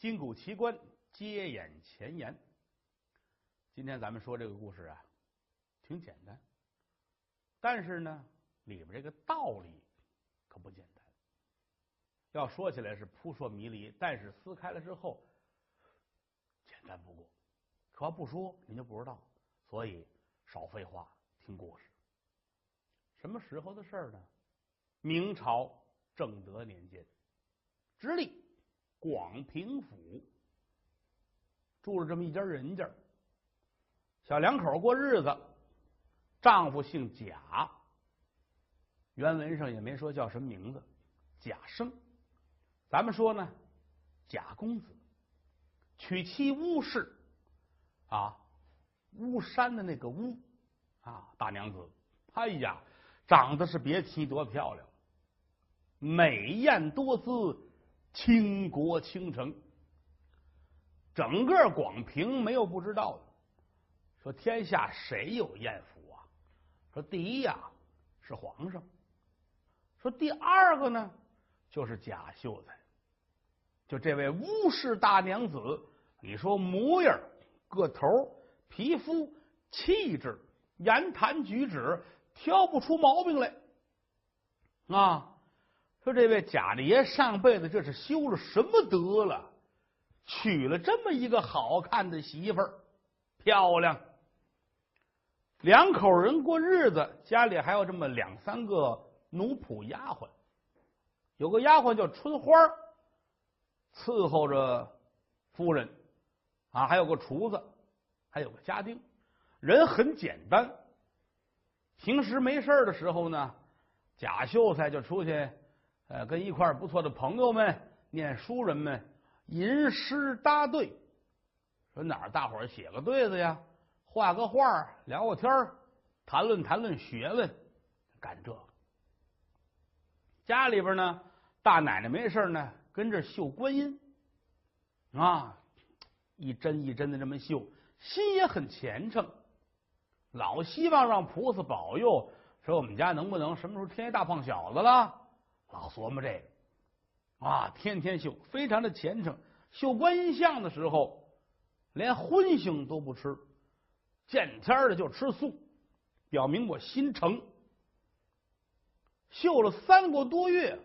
金谷奇观，接演前言。今天咱们说这个故事啊，挺简单，但是呢，里边这个道理可不简单。要说起来是扑朔迷离，但是撕开了之后，简单不过。可要不说，您就不知道。所以少废话，听故事。什么时候的事儿呢？明朝正德年间，直隶。广平府住了这么一家人家，小两口过日子。丈夫姓贾，原文上也没说叫什么名字，贾生。咱们说呢，贾公子娶妻巫氏啊，巫山的那个巫啊，大娘子。哎呀，长得是别提多漂亮，美艳多姿。倾国倾城，整个广平没有不知道的。说天下谁有艳福啊？说第一呀是皇上，说第二个呢就是贾秀才。就这位巫氏大娘子，你说模样、个头、皮肤、气质、言谈举止，挑不出毛病来啊。说这位贾大爷上辈子这是修了什么德了？娶了这么一个好看的媳妇儿，漂亮。两口人过日子，家里还有这么两三个奴仆丫鬟，有个丫鬟叫春花，伺候着夫人啊，还有个厨子，还有个家丁，人很简单。平时没事的时候呢，贾秀才就出去。呃，跟一块不错的朋友们、念书人们吟诗搭对，说哪儿大伙儿写个对子呀，画个画，聊个天谈论谈论学问，干这个。家里边呢，大奶奶没事呢，跟这绣观音啊，一针一针的这么绣，心也很虔诚，老希望让菩萨保佑，说我们家能不能什么时候添一大胖小子了。老琢磨这个啊，天天绣，非常的虔诚。绣观音像的时候，连荤腥都不吃，见天的就吃素，表明我心诚。绣了三个多月，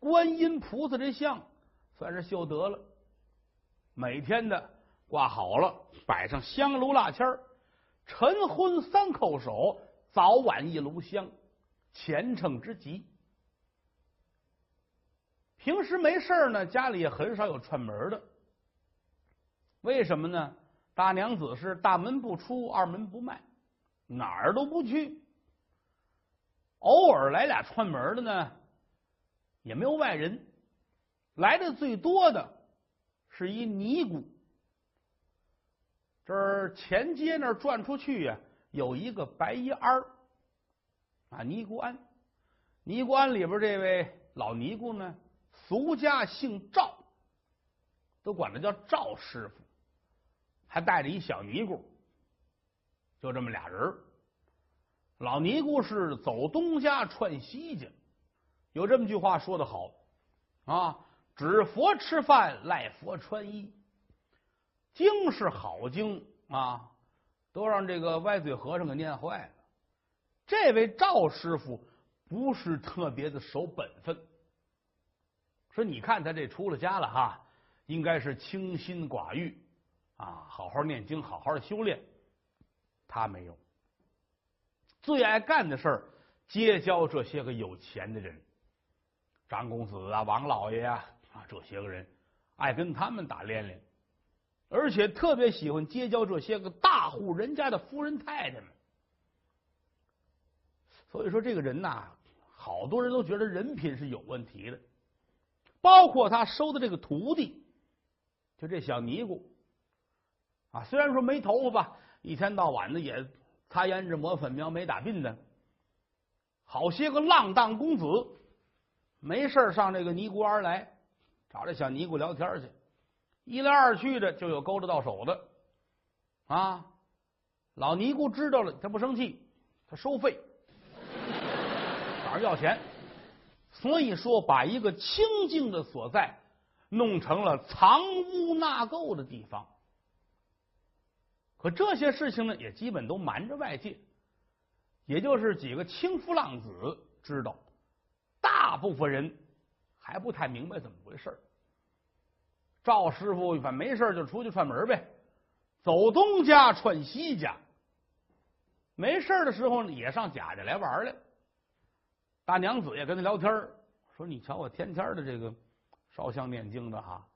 观音菩萨这像算是绣得了。每天的挂好了，摆上香炉蜡签晨昏三叩首，早晚一炉香，虔诚之极。平时没事呢，家里也很少有串门的。为什么呢？大娘子是大门不出，二门不迈，哪儿都不去。偶尔来俩串门的呢，也没有外人。来的最多的是一尼姑。这儿前街那儿转出去呀，有一个白衣庵啊，尼姑庵。尼姑庵里边这位老尼姑呢？俗家姓赵，都管他叫赵师傅，还带着一小尼姑，就这么俩人。老尼姑是走东家串西家，有这么句话说的好啊：“指佛吃饭，赖佛穿衣。”经是好经啊，都让这个歪嘴和尚给念坏了。这位赵师傅不是特别的守本分。说你看他这出了家了哈，应该是清心寡欲啊，好好念经，好好的修炼。他没有，最爱干的事儿结交这些个有钱的人，张公子啊，王老爷啊啊，这些个人爱跟他们打连连，而且特别喜欢结交这些个大户人家的夫人太太们。所以说，这个人呐，好多人都觉得人品是有问题的。包括他收的这个徒弟，就这小尼姑啊，虽然说没头发吧，一天到晚的也擦胭脂抹粉描没打鬓的，好些个浪荡公子，没事上这个尼姑庵来找这小尼姑聊天去，一来二去的就有勾搭到手的啊。老尼姑知道了，他不生气，他收费，找人要钱。所以说，把一个清净的所在弄成了藏污纳垢的地方。可这些事情呢，也基本都瞒着外界，也就是几个轻浮浪子知道，大部分人还不太明白怎么回事赵师傅反正没事就出去串门呗，走东家串西家，没事的时候呢也上贾家来玩来。大娘子也跟他聊天说：“你瞧我天天的这个烧香念经的哈，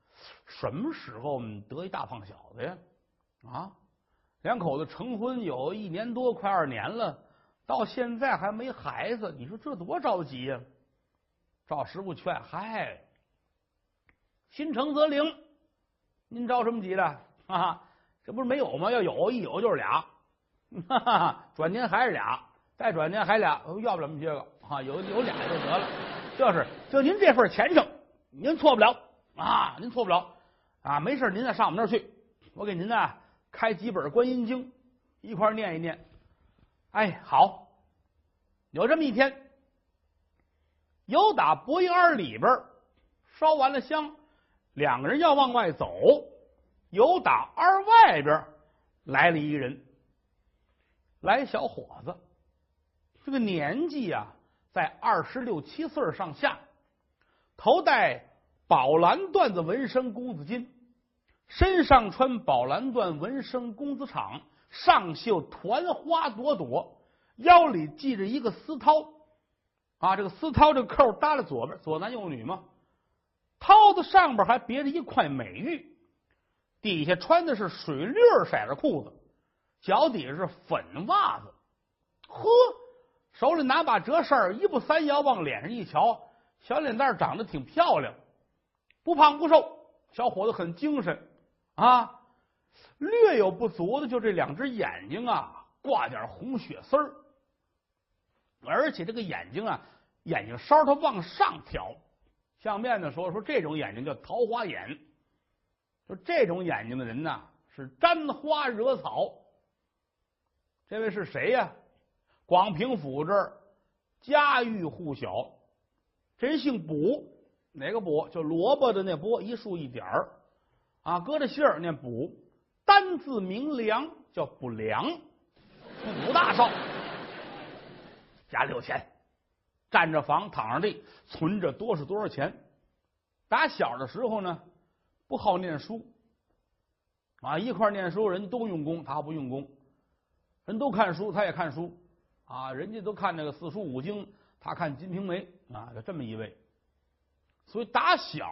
什么时候得一大胖小子呀？啊，两口子成婚有一年多，快二年了，到现在还没孩子，你说这多着急呀？”赵师傅劝：“嗨。”心诚则灵，您着什么急的啊？这不是没有吗？要有，一有就是俩，哈哈，转年还是俩，再转年还俩，要不了这么些个啊？有有俩就得了，这是就您这份虔诚，您错不了啊，您错不了啊！没事，您再上我们那儿去，我给您呢开几本观音经，一块念一念。哎，好，有这么一天，有打博英庵里边烧完了香。两个人要往外走，有打二外边来了一个人，来小伙子，这个年纪啊，在二十六七岁上下，头戴宝蓝缎子纹身公子巾，身上穿宝蓝缎纹身公子氅，上绣团花朵朵，腰里系着一个丝绦，啊，这个丝绦这个扣搭在左边，左男右女嘛。绦子上边还别着一块美玉，底下穿的是水绿色的裤子，脚底下是粉袜子。呵，手里拿把折扇，一步三摇，往脸上一瞧，小脸蛋长得挺漂亮，不胖不瘦，小伙子很精神啊。略有不足的就这两只眼睛啊，挂点红血丝儿，而且这个眼睛啊，眼睛梢它往上挑。相面的说说这种眼睛叫桃花眼，就这种眼睛的人呢是沾花惹草。这位是谁呀？广平府这儿家喻户晓，这人姓卜，哪个卜？就萝卜的那卜，一竖一点儿啊，搁着姓儿念卜，单字名良，叫卜良，卜大少，家里有钱。占着房，躺着地，存着多少多少钱。打小的时候呢，不好念书啊，一块念书，人都用功，他不用功；人都看书，他也看书啊，人家都看那个四书五经，他看《金瓶梅》啊，就这么一位。所以打小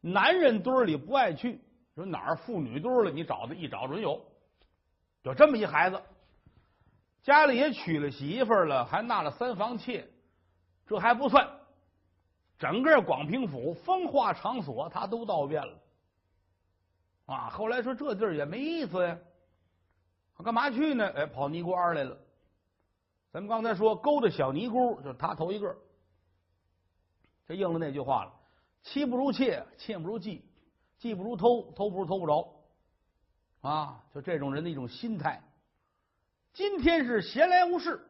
男人堆里不爱去，说哪儿妇女堆了，你找他一找准有，有这么一孩子，家里也娶了媳妇了，还纳了三房妾。这还不算，整个广平府风化场所他都到遍了啊！后来说这地儿也没意思呀，干嘛去呢？哎，跑尼姑庵来了。咱们刚才说勾搭小尼姑，就是他头一个。这应了那句话了：妻不如妾，妾不如妓，妓不如偷，偷不如偷不着。啊，就这种人的一种心态。今天是闲来无事。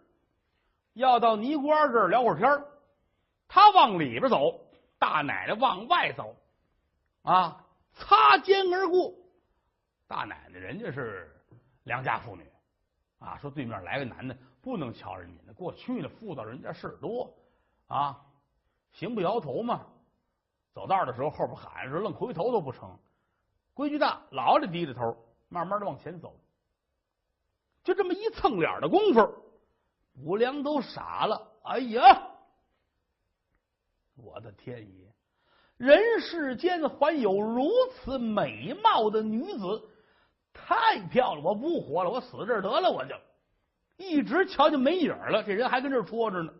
要到尼姑庵这儿聊会儿天他往里边走，大奶奶往外走，啊，擦肩而过。大奶奶人家是良家妇女，啊，说对面来个男的不能瞧人家那，过去呢妇道人家事儿多啊，行不摇头嘛。走道的时候后边喊着，愣回头都不成。规矩大，老得低着头，慢慢的往前走。就这么一蹭脸的功夫。五良都傻了，哎呀，我的天爷！人世间还有如此美貌的女子，太漂亮！我不活了，我死这儿得了，我就一直瞧见没影了。这人还跟这戳着呢。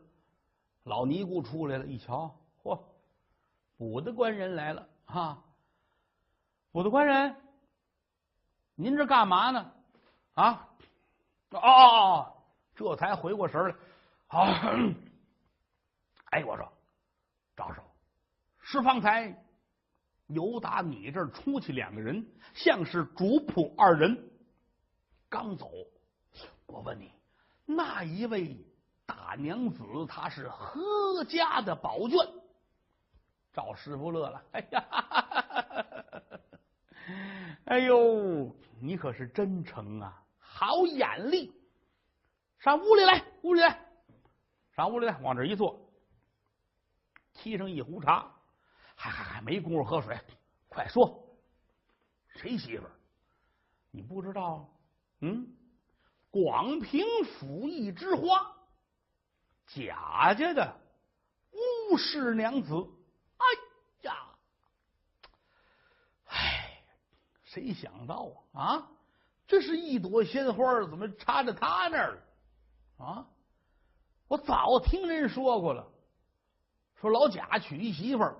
老尼姑出来了，一瞧，嚯，补的官人来了啊！补的官人，您这干嘛呢？啊？哦哦哦！这才回过神来，好，哎，我说赵首，是方才由打你这儿出去两个人，像是主仆二人，刚走。我问你，那一位大娘子，她是何家的宝眷？赵师傅乐了，哎呀，哎呦，你可是真诚啊，好眼力！上屋里来，屋里来，上屋里来，往这一坐，沏上一壶茶，还还还没工夫喝水，快说，谁媳妇？你不知道？嗯，广平府一枝花，贾家的乌氏娘子。哎呀，唉，谁想到啊？啊，这是一朵鲜花，怎么插在他那儿了？啊，我早听人说过了，说老贾娶一媳妇儿，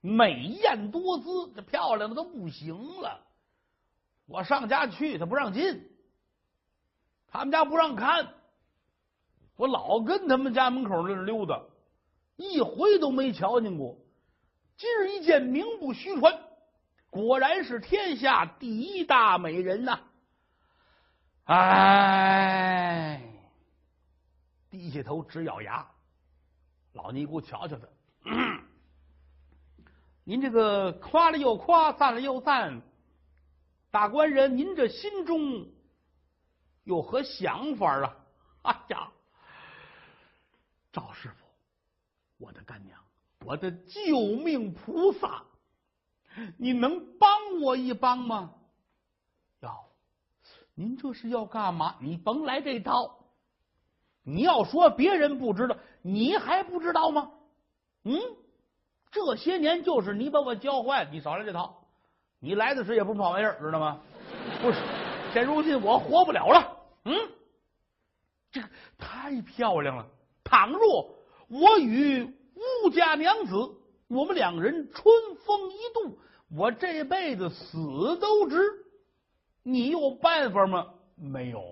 美艳多姿，这漂亮的都不行了。我上家去，他不让进，他们家不让看，我老跟他们家门口那溜达，一回都没瞧见过。今日一见，名不虚传，果然是天下第一大美人呐！哎，低下头直咬牙，老尼姑瞧瞧他，您这个夸了又夸，赞了又赞。大官人，您这心中有何想法啊？哎呀，赵师傅，我的干娘，我的救命菩萨，你能帮我一帮吗？要，您这是要干嘛？你甭来这套。你要说别人不知道，你还不知道吗？嗯，这些年就是你把我教坏，你少来这套。你来的时候也不是好玩意儿，知道吗？不是，现如今我活不了了。嗯，这个太漂亮了。倘若我与乌家娘子，我们两人春风一度，我这辈子死都值。你有办法吗？没有。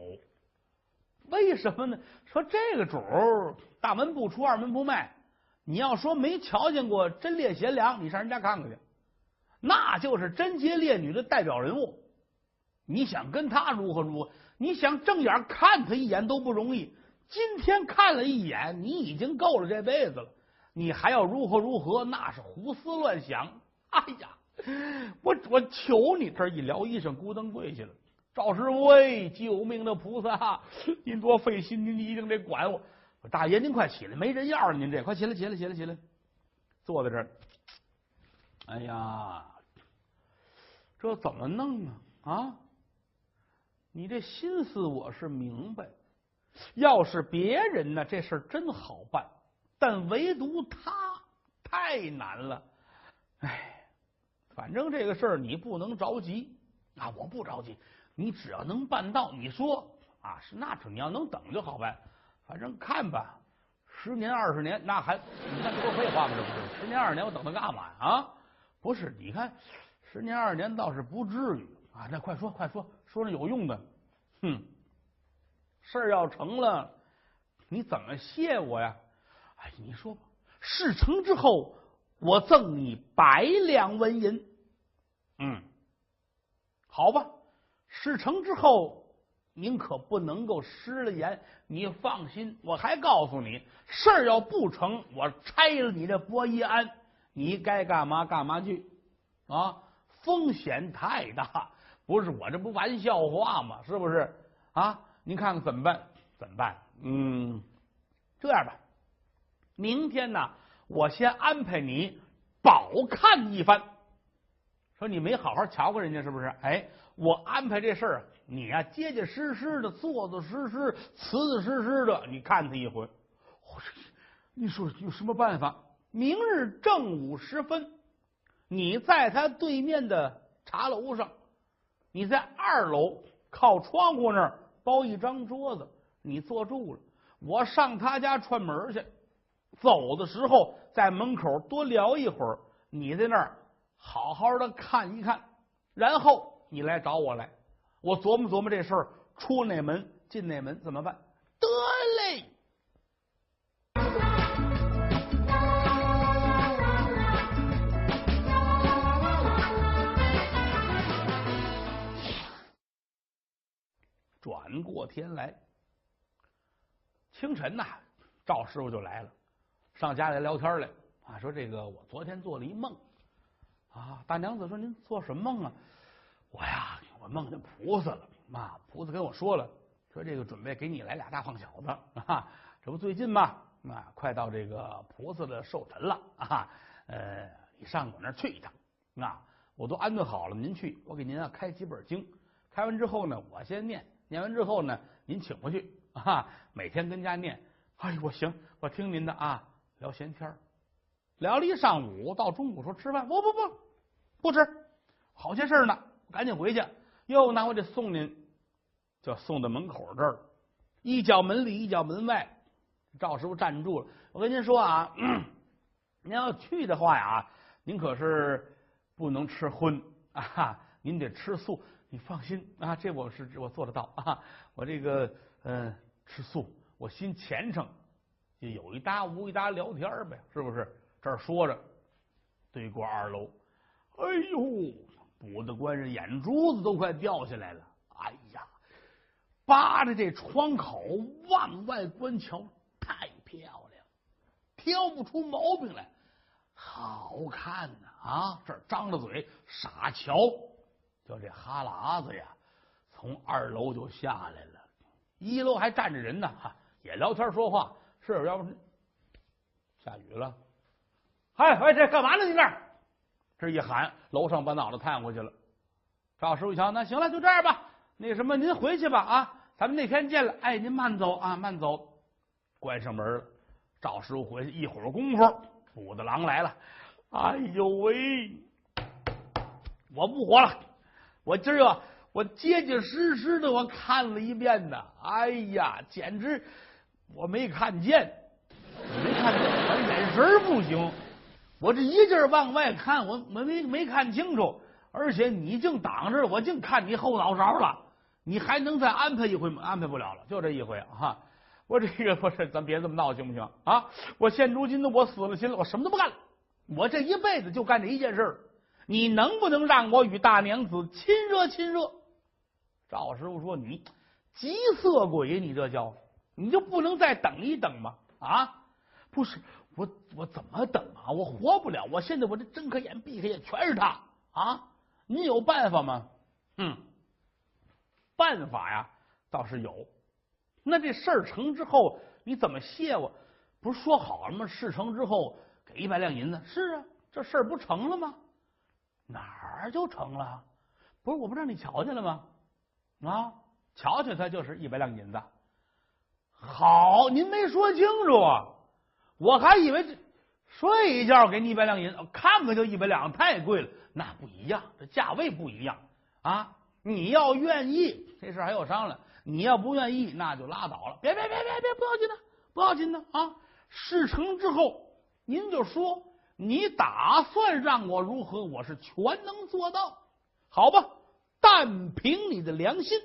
为什么呢？说这个主儿大门不出，二门不迈。你要说没瞧见过贞烈贤良，你上人家看看去。那就是贞洁烈女的代表人物，你想跟他如何如何？你想正眼看他一眼都不容易。今天看了一眼，你已经够了这辈子了，你还要如何如何？那是胡思乱想。哎呀，我我求你！这一撩衣裳，咕噔跪下了。赵师傅，救命的菩萨，您多费心，您一定得管我。大爷，您快起来，没人要了。您这快起来，起来，起来，起来，坐在这儿。哎呀，这怎么弄啊？啊，你这心思我是明白。要是别人呢，这事儿真好办，但唯独他太难了。哎，反正这个事儿你不能着急啊！我不着急，你只要能办到，你说啊是那成，你要能等就好办。反正看吧，十年二十年，那还你看这不废话吗？这不是十年二十年，我等他干嘛？啊！不是，你看，十年二十年倒是不至于啊！那快说，快说，说是有用的。哼，事儿要成了，你怎么谢我呀？哎，你说吧，事成之后，我赠你百两纹银。嗯，好吧，事成之后，您可不能够失了言。你放心，我还告诉你，事儿要不成，我拆了你这博一安。你该干嘛干嘛去啊！风险太大，不是我这不玩笑话吗？是不是啊？您看看怎么办？怎么办？嗯，这样吧，明天呢，我先安排你饱看一番。说你没好好瞧过人家是不是？哎，我安排这事儿，你呀结结实实的，做做实实，瓷瓷实实的，你看他一回。你说有什么办法？明日正午时分，你在他对面的茶楼上，你在二楼靠窗户那儿包一张桌子，你坐住了。我上他家串门去，走的时候在门口多聊一会儿，你在那儿好好的看一看，然后你来找我来，我琢磨琢磨这事儿，出哪门进哪门怎么办？转过天来，清晨呐，赵师傅就来了，上家里聊天来啊，说这个我昨天做了一梦啊。大娘子说：“您做什么梦啊？”我呀，我梦见菩萨了啊！菩萨跟我说了，说这个准备给你来俩大胖小子啊。这不最近嘛，啊，快到这个菩萨的寿辰了啊。呃，你上我那儿去一趟啊，我都安顿好了，您去，我给您啊开几本经，开完之后呢，我先念，念完之后呢，您请回去啊，每天跟家念。哎，我行，我听您的啊，聊闲天聊了一上午，到中午说吃饭，不不不，不吃，好些事呢。赶紧回去，又拿我得送您，就送到门口这儿，一脚门里，一脚门外。赵师傅站住了，我跟您说啊，您要去的话呀，您可是不能吃荤啊，您得吃素。你放心啊，这我是我做得到啊，我这个嗯吃素，我心虔诚，就有一搭无一搭聊天呗，是不是？这儿说着，对过二楼，哎呦！卜的官人眼珠子都快掉下来了！哎呀，扒着这窗口往外观瞧，太漂亮，挑不出毛病来，好看呐！啊，这张着嘴傻瞧，就这哈喇子呀，从二楼就下来了。一楼还站着人呢，哈，也聊天说话。是，要不下雨了？嗨，喂，这干嘛呢？你这？这一喊，楼上把脑袋探过去了。赵师傅一瞧，那行了，就这样吧。那什么，您回去吧啊，咱们那天见了。哎，您慢走啊，慢走。关上门了。赵师傅回去一会儿功夫，武大郎来了。哎呦喂，我不活了！我今儿个我结结实实的我看了一遍呢。哎呀，简直我没看见，没看见，我眼神不行。我这一劲往外看，我我没没看清楚，而且你净挡着，我净看你后脑勺了。你还能再安排一回吗？安排不了了，就这一回哈。我这个不是，咱别这么闹，行不行啊？我现如今的我死了心了，我什么都不干了。我这一辈子就干这一件事你能不能让我与大娘子亲热亲热？赵师傅说：“你急色鬼，你这叫你就不能再等一等吗？啊，不是。”我我怎么等啊？我活不了！我现在我这睁开眼闭开眼全是他啊！你有办法吗？嗯，办法呀倒是有。那这事儿成之后你怎么谢我？不是说好了吗？事成之后给一百两银子。是啊，这事儿不成了吗？哪儿就成了？不是我不让你瞧见了吗？啊，瞧瞧他就是一百两银子。好，您没说清楚。我还以为这睡一觉给你一百两银，看看就一百两，太贵了。那不一样，这价位不一样啊！你要愿意，这事还有商量；你要不愿意，那就拉倒了。别别别别别，不要紧的，不要紧的啊！事成之后，您就说你打算让我如何，我是全能做到。好吧，但凭你的良心。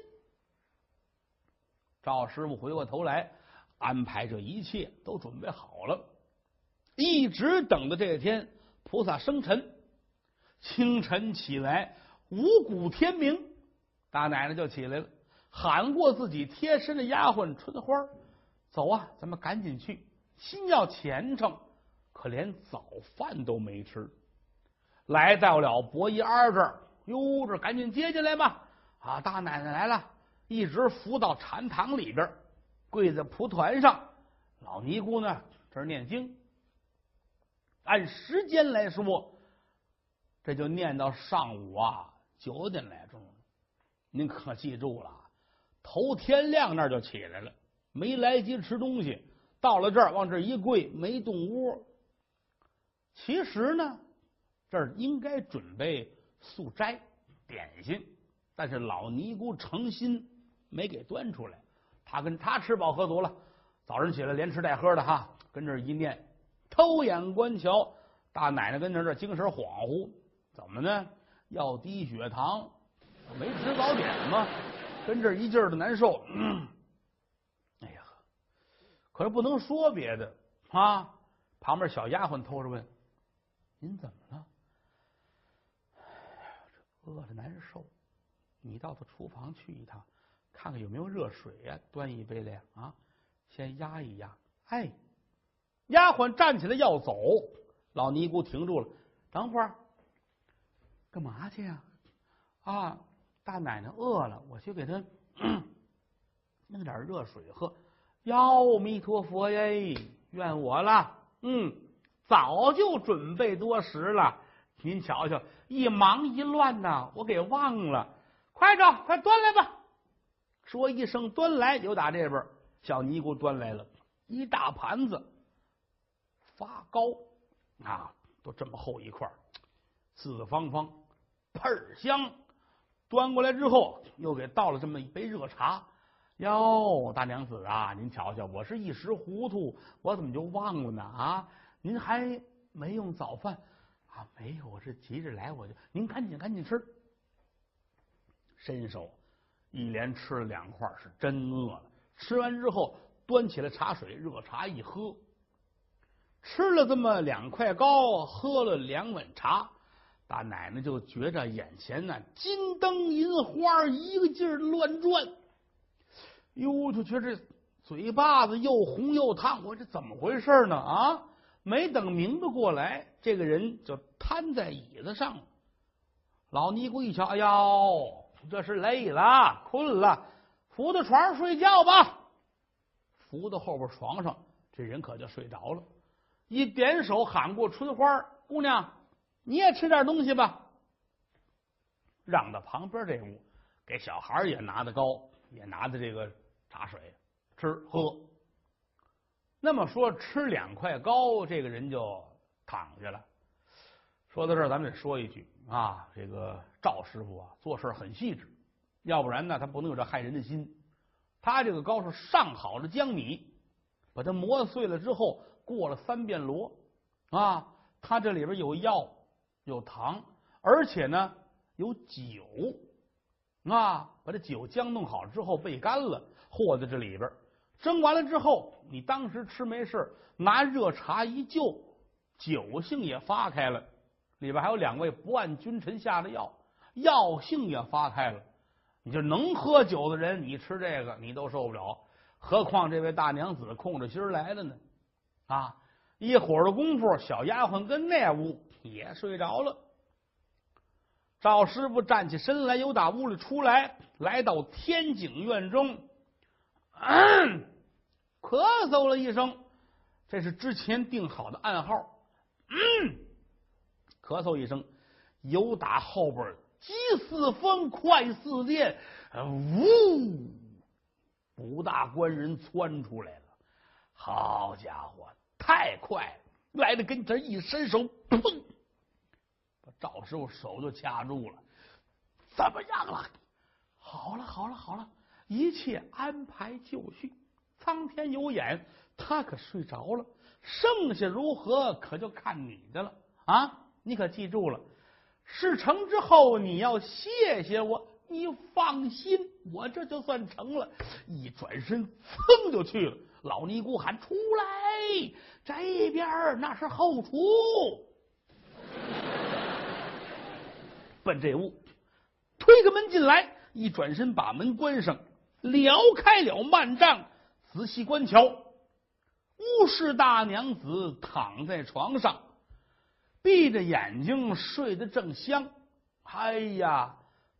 赵师傅回过头来。安排这一切都准备好了，一直等到这天菩萨生辰。清晨起来，五谷天明，大奶奶就起来了，喊过自己贴身的丫鬟春花走啊，咱们赶紧去。心要虔诚，可连早饭都没吃。来到了伯姨儿这儿，哟，这赶紧接进来吧。啊，大奶奶来了，一直扶到禅堂里边。跪在蒲团上，老尼姑呢？这是念经。按时间来说，这就念到上午啊九点来钟。您可记住了，头天亮那就起来了，没来及吃东西，到了这儿往这一跪，没动窝。其实呢，这儿应该准备素斋点心，但是老尼姑诚心没给端出来。他跟他吃饱喝足了，早上起来连吃带喝的哈，跟这一念，偷眼观瞧，大奶奶跟着这精神恍惚，怎么呢？要低血糖，没吃早点吗？跟这一劲儿的难受。哎呀，可是不能说别的啊！旁边小丫鬟偷着问：“您怎么了？”哎呀，这饿的难受，你到他厨房去一趟。看看有没有热水呀？端一杯来啊！先压一压。哎，丫鬟站起来要走，老尼姑停住了，等会儿干嘛去呀？啊，大奶奶饿了，我去给她 弄点热水喝。哟，弥陀佛耶，怨我了。嗯，早就准备多时了。您瞧瞧，一忙一乱呐，我给忘了。快着，快端来吧。说一声端来，就打这边，小尼姑端来了一大盘子发糕啊，都这么厚一块，四四方方，倍儿香。端过来之后，又给倒了这么一杯热茶。哟，大娘子啊，您瞧瞧，我是一时糊涂，我怎么就忘了呢？啊，您还没用早饭啊？没有，我是急着来，我就您赶紧赶紧吃。伸手一连吃了两块，是真饿了。吃完之后，端起了茶水，热茶一喝，吃了这么两块糕，喝了两碗茶，大奶奶就觉着眼前呢金灯银花一个劲儿乱转。哟，就觉着嘴巴子又红又烫，我这怎么回事呢？啊，没等明白过来，这个人就瘫在椅子上。老尼姑一瞧，哎呦，这是累了，困了，扶到床上睡觉吧。扶到后边床上，这人可就睡着了。一点手喊过春花姑娘，你也吃点东西吧。让到旁边这屋，给小孩也拿的糕，也拿的这个。茶水吃喝，那么说吃两块糕，这个人就躺下了。说到这儿，咱们得说一句啊，这个赵师傅啊，做事很细致，要不然呢，他不能有这害人的心。他这个糕是上好的江米，把它磨碎了之后，过了三遍箩啊，他这里边有药，有糖，而且呢有酒啊，把这酒浆弄好之后焙干了。和在这里边，蒸完了之后，你当时吃没事，拿热茶一就，酒性也发开了。里边还有两位不按君臣下的药，药性也发开了。你就能喝酒的人，你吃这个你都受不了，何况这位大娘子空着心来的呢？啊，一会儿的功夫，小丫鬟跟那屋也睡着了。赵师傅站起身来，由打屋里出来，来到天井院中。嗯，咳嗽了一声，这是之前定好的暗号。嗯，咳嗽一声，由打后边急似风，快似电，呜，武大官人窜出来了。好家伙，太快了！来的跟前一伸手，砰，把赵师傅手就掐住了。怎么样了？好了，好了，好了。一切安排就绪，苍天有眼，他可睡着了。剩下如何，可就看你的了啊！你可记住了，事成之后你要谢谢我。你放心，我这就算成了。一转身，噌就去了。老尼姑喊：“出来！这边那是后厨。”奔这屋，推开门进来，一转身把门关上。撩开了幔帐，仔细观瞧，乌氏大娘子躺在床上，闭着眼睛睡得正香。哎呀，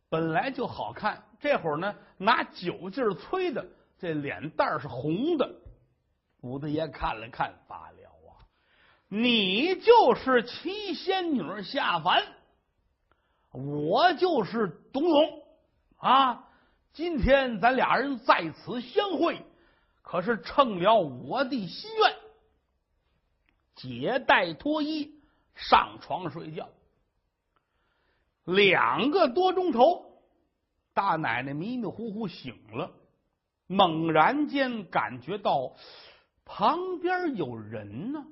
本来就好看，这会儿呢，拿酒劲儿催的，这脸蛋是红的。武大爷看了看，罢了啊，你就是七仙女下凡，我就是董永啊。今天咱俩人在此相会，可是成了我的心愿。解带脱衣，上床睡觉。两个多钟头，大奶奶迷迷糊糊醒了，猛然间感觉到旁边有人呢，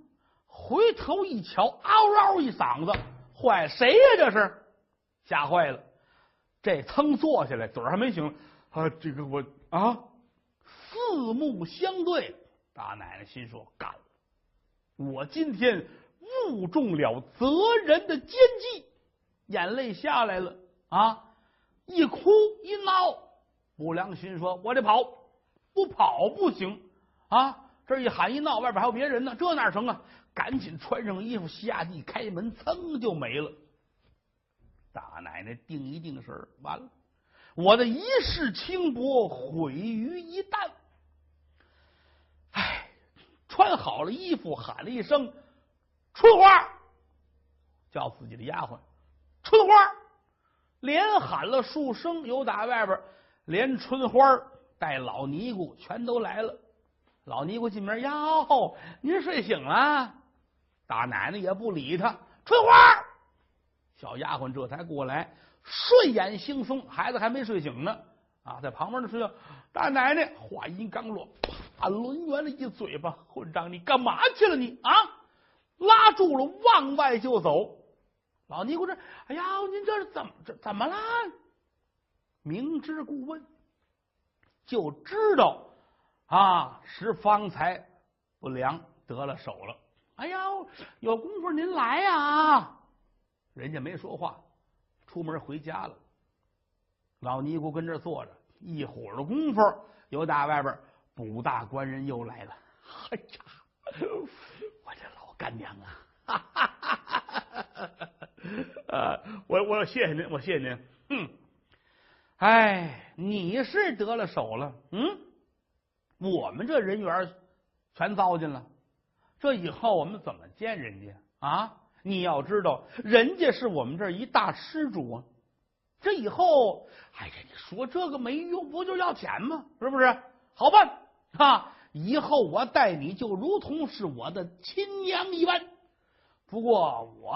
回头一瞧，嗷嗷一嗓子，坏谁呀？这是吓坏了，这噌坐下来，嘴还没醒。啊，这个我啊，四目相对，大奶奶心说干了，我今天误中了责人的奸计，眼泪下来了啊，一哭一闹，不良心说我得跑，不跑不行啊，这一喊一闹，外边还有别人呢，这哪成啊？赶紧穿上衣服下地开门，噌就没了。大奶奶定一定神完了，我的一世轻薄毁于一旦。哎，穿好了衣服，喊了一声“春花”，叫自己的丫鬟春花，连喊了数声，又打外边连春花带老尼姑全都来了。老尼姑进门，哟，您睡醒了？大奶奶也不理他，春花。小丫鬟这才过来，睡眼惺忪，孩子还没睡醒呢。啊，在旁边的睡觉。大奶奶话音刚落，啪，抡圆了一嘴巴，混账！你干嘛去了？你啊，拉住了，往外就走。老尼姑这，哎呀，您这是怎么这怎么了？明知故问，就知道啊，是方才不良得了手了。哎呀，有功夫您来呀！人家没说话，出门回家了。老尼姑跟这坐着，一会儿的功夫，有打外边卜大官人又来了。哎呀，我这老干娘啊！呃，我我谢谢您，我谢谢您。嗯，哎，你是得了手了，嗯，我们这人缘全糟践了。这以后我们怎么见人家啊？你要知道，人家是我们这一大施主啊！这以后，哎呀，你说这个没用，不就要钱吗？是不是？好办啊！以后我待你就如同是我的亲娘一般。不过我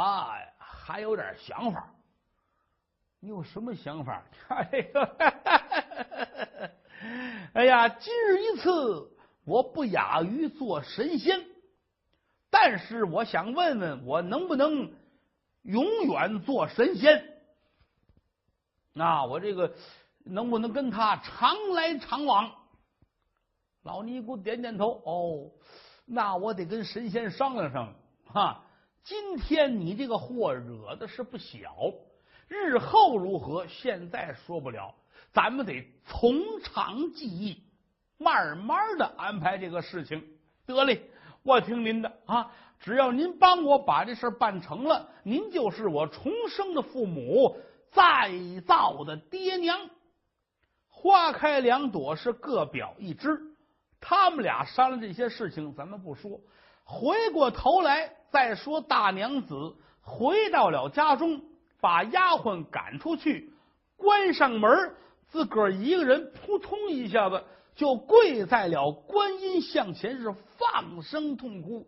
还有点想法。你有什么想法？哎呀，今日一次，我不亚于做神仙。但是我想问问，我能不能永远做神仙？那我这个能不能跟他常来常往？老尼姑点点头。哦，那我得跟神仙商量商量。哈，今天你这个祸惹的是不小，日后如何？现在说不了，咱们得从长计议，慢慢的安排这个事情。得嘞。我听您的啊！只要您帮我把这事办成了，您就是我重生的父母，再造的爹娘。花开两朵，是各表一枝。他们俩商量这些事情，咱们不说。回过头来再说，大娘子回到了家中，把丫鬟赶出去，关上门，自个儿一个人扑通一下子。就跪在了观音像前，是放声痛哭。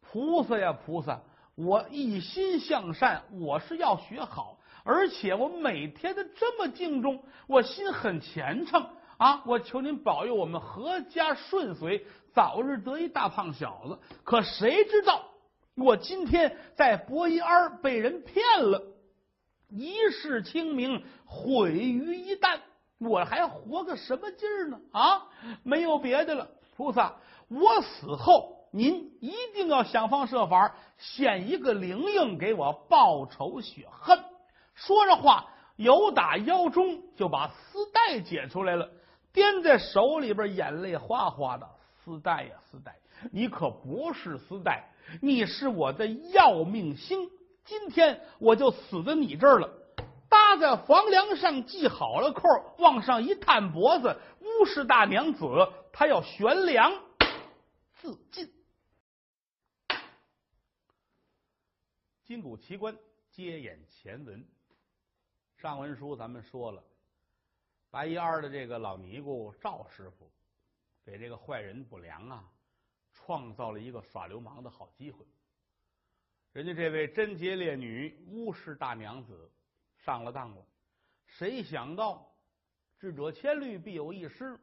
菩萨呀，菩萨！我一心向善，我是要学好，而且我每天的这么敬重，我心很虔诚啊！我求您保佑我们阖家顺遂，早日得一大胖小子。可谁知道，我今天在博一庵被人骗了，一世清明毁于一旦。我还活个什么劲儿呢？啊，没有别的了，菩萨，我死后您一定要想方设法献一个灵应给我报仇雪恨。说着话，有打腰中就把丝带解出来了，掂在手里边，眼泪哗哗的。丝带呀，丝带，你可不是丝带，你是我的要命星。今天我就死在你这儿了。在房梁上系好了扣，往上一探脖子，乌氏大娘子，她要悬梁自尽。金谷奇观接演前文，上文书咱们说了，白一二的这个老尼姑赵师傅，给这个坏人不良啊，创造了一个耍流氓的好机会。人家这位贞洁烈女乌氏大娘子。上了当了，谁想到智者千虑必有一失，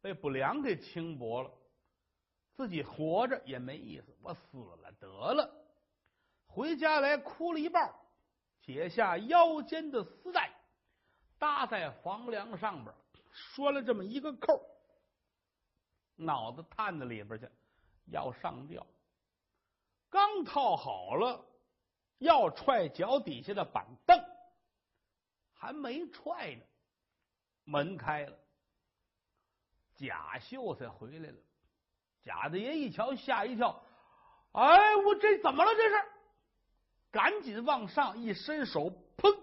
被不良给轻薄了，自己活着也没意思，我死了得了。回家来哭了一半，解下腰间的丝带，搭在房梁上边，拴了这么一个扣，脑子探到里边去，要上吊。刚套好了，要踹脚底下的板凳。还没踹呢，门开了，贾秀才回来了。贾大爷一瞧，吓一跳，哎，我这怎么了？这是？赶紧往上一伸手，砰，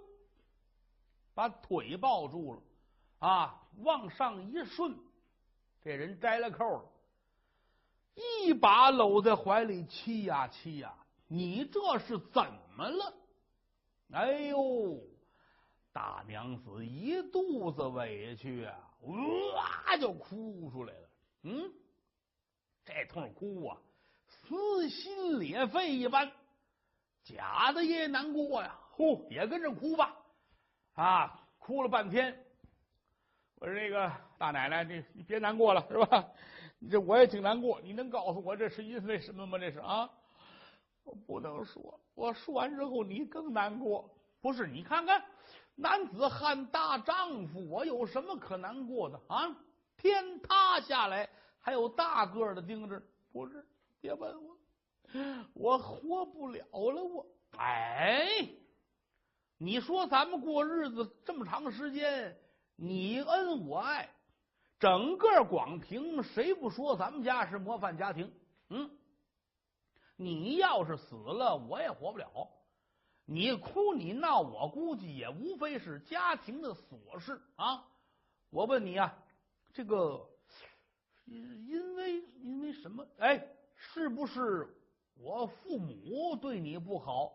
把腿抱住了，啊，往上一顺，这人摘了扣了，一把搂在怀里，气呀气呀！你这是怎么了？哎呦，大娘子一肚子委屈啊，哇就哭出来了。嗯，这通哭啊，撕心裂肺一般。贾大爷难过呀，呼，也跟着哭吧，啊，哭了半天。我说这个大奶奶，你你别难过了，是吧？这我也挺难过。你能告诉我这是因为什么吗？这是啊，我不能说，我说完之后你更难过。不是，你看看，男子汉大丈夫，我有什么可难过的啊？天塌下来还有大个的盯着，不是？别问我。我活不了了，我哎，你说咱们过日子这么长时间，你恩我爱，整个广平谁不说咱们家是模范家庭？嗯，你要是死了，我也活不了。你哭你闹，我估计也无非是家庭的琐事啊。我问你啊，这个因为因为什么？哎，是不是？我父母对你不好，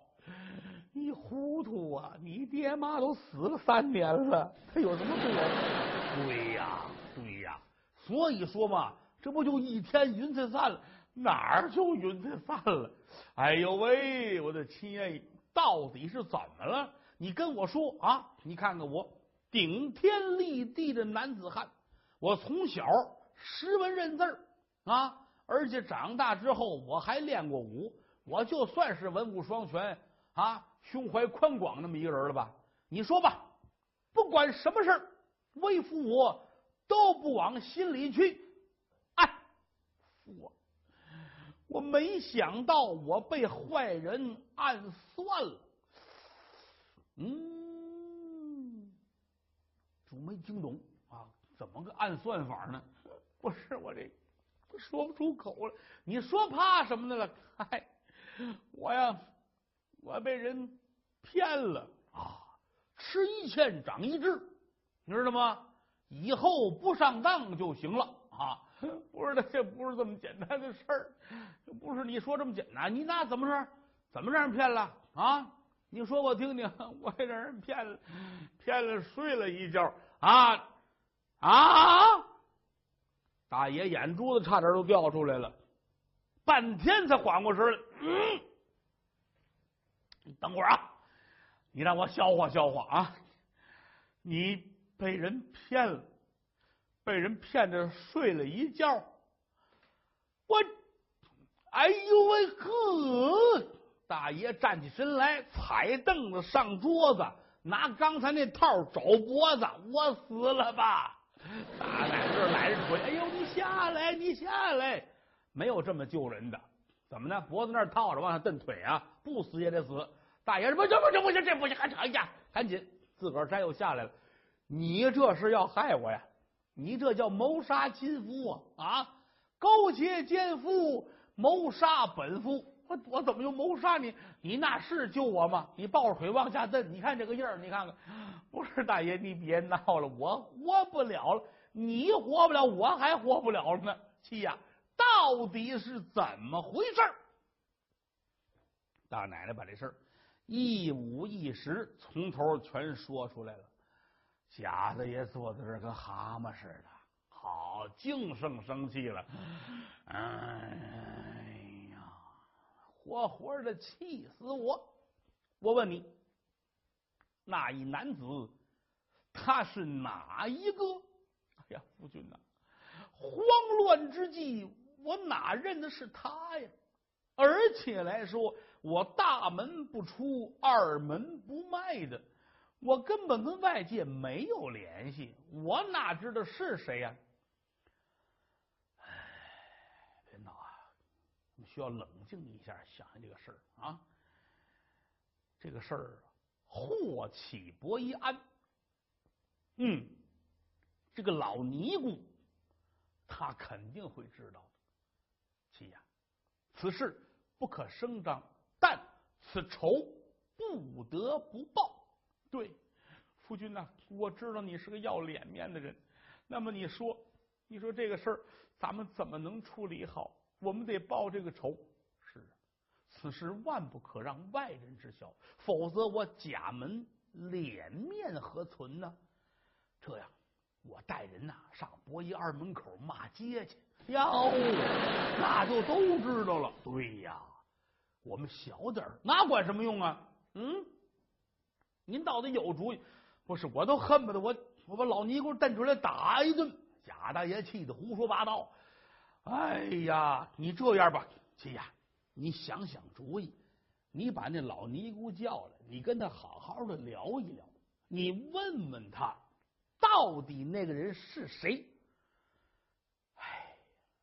你糊涂啊！你爹妈都死了三年了，他有什么错？对呀，对呀，所以说嘛，这不就一天云彩散了，哪儿就云彩散了？哎呦喂，我的亲爱，到底是怎么了？你跟我说啊！你看看我顶天立地的男子汉，我从小识文认字啊。而且长大之后我还练过武，我就算是文武双全啊，胸怀宽广那么一个人了吧？你说吧，不管什么事儿，为父我都不往心里去。哎，我我没想到我被坏人暗算了。嗯，主没听懂啊？怎么个暗算法呢？不是我这。说不出口了，你说怕什么的了？嗨，我呀，我被人骗了啊！吃一堑长一智，你知道吗？以后不上当就行了啊！不是的，这不是这么简单的事儿，不是你说这么简单。你那怎么着？怎么让人骗了啊？你说我听听，我也让人骗了，骗了，睡了一觉啊啊！大爷眼珠子差点都掉出来了，半天才缓过神来。嗯，等会儿啊，你让我消化消化啊！你被人骗了，被人骗着睡了一觉。我，哎呦喂呵！大爷站起身来，踩凳子上桌子，拿刚才那套肘脖子，我死了吧！大奶这来着腿，哎呦，你下来，你下来，没有这么救人的，怎么呢？脖子那儿套着，往下蹬腿啊，不死也得死。大爷说，不行不行不行，这不行，还长一下，赶紧自个儿摘又下来了。你这是要害我呀？你这叫谋杀亲夫啊！啊，勾结奸夫，谋杀本夫。我我怎么又谋杀你？你那是救我吗？你抱着腿往下蹬，你看这个印儿，你看看。不是大爷，你别闹了，我活不了了，你活不了，我还活不了了呢。七呀，到底是怎么回事？大奶奶把这事儿一五一十从头全说出来了。贾大爷坐在这儿跟蛤蟆似的，好，净生生气了。哎呀，活活的气死我！我问你。那一男子，他是哪一个？哎呀，夫君呐，慌乱之际，我哪认得是他呀？而且来说，我大门不出，二门不迈的，我根本跟外界没有联系，我哪知道是谁呀？哎，领导啊，我们需要冷静一下，想想这个事儿啊，这个事儿。祸起伯一安，嗯，这个老尼姑，他肯定会知道的。此事不可声张，但此仇不得不报。对，夫君呐，我知道你是个要脸面的人，那么你说，你说这个事儿，咱们怎么能处理好？我们得报这个仇。是啊，此事万不可让外人知晓，否则我贾门脸面何存呢？这样，我带人呐上博一二门口骂街去。哟，那就都知道了。对呀，我们小点儿，那管什么用啊？嗯，您到底有主意？不是，我都恨不得我我把老尼姑瞪出来打一顿。贾大爷气得胡说八道。哎呀，你这样吧，七呀，你想想主意，你把那老尼姑叫来，你跟他好好的聊一聊，你问问他，到底那个人是谁？哎，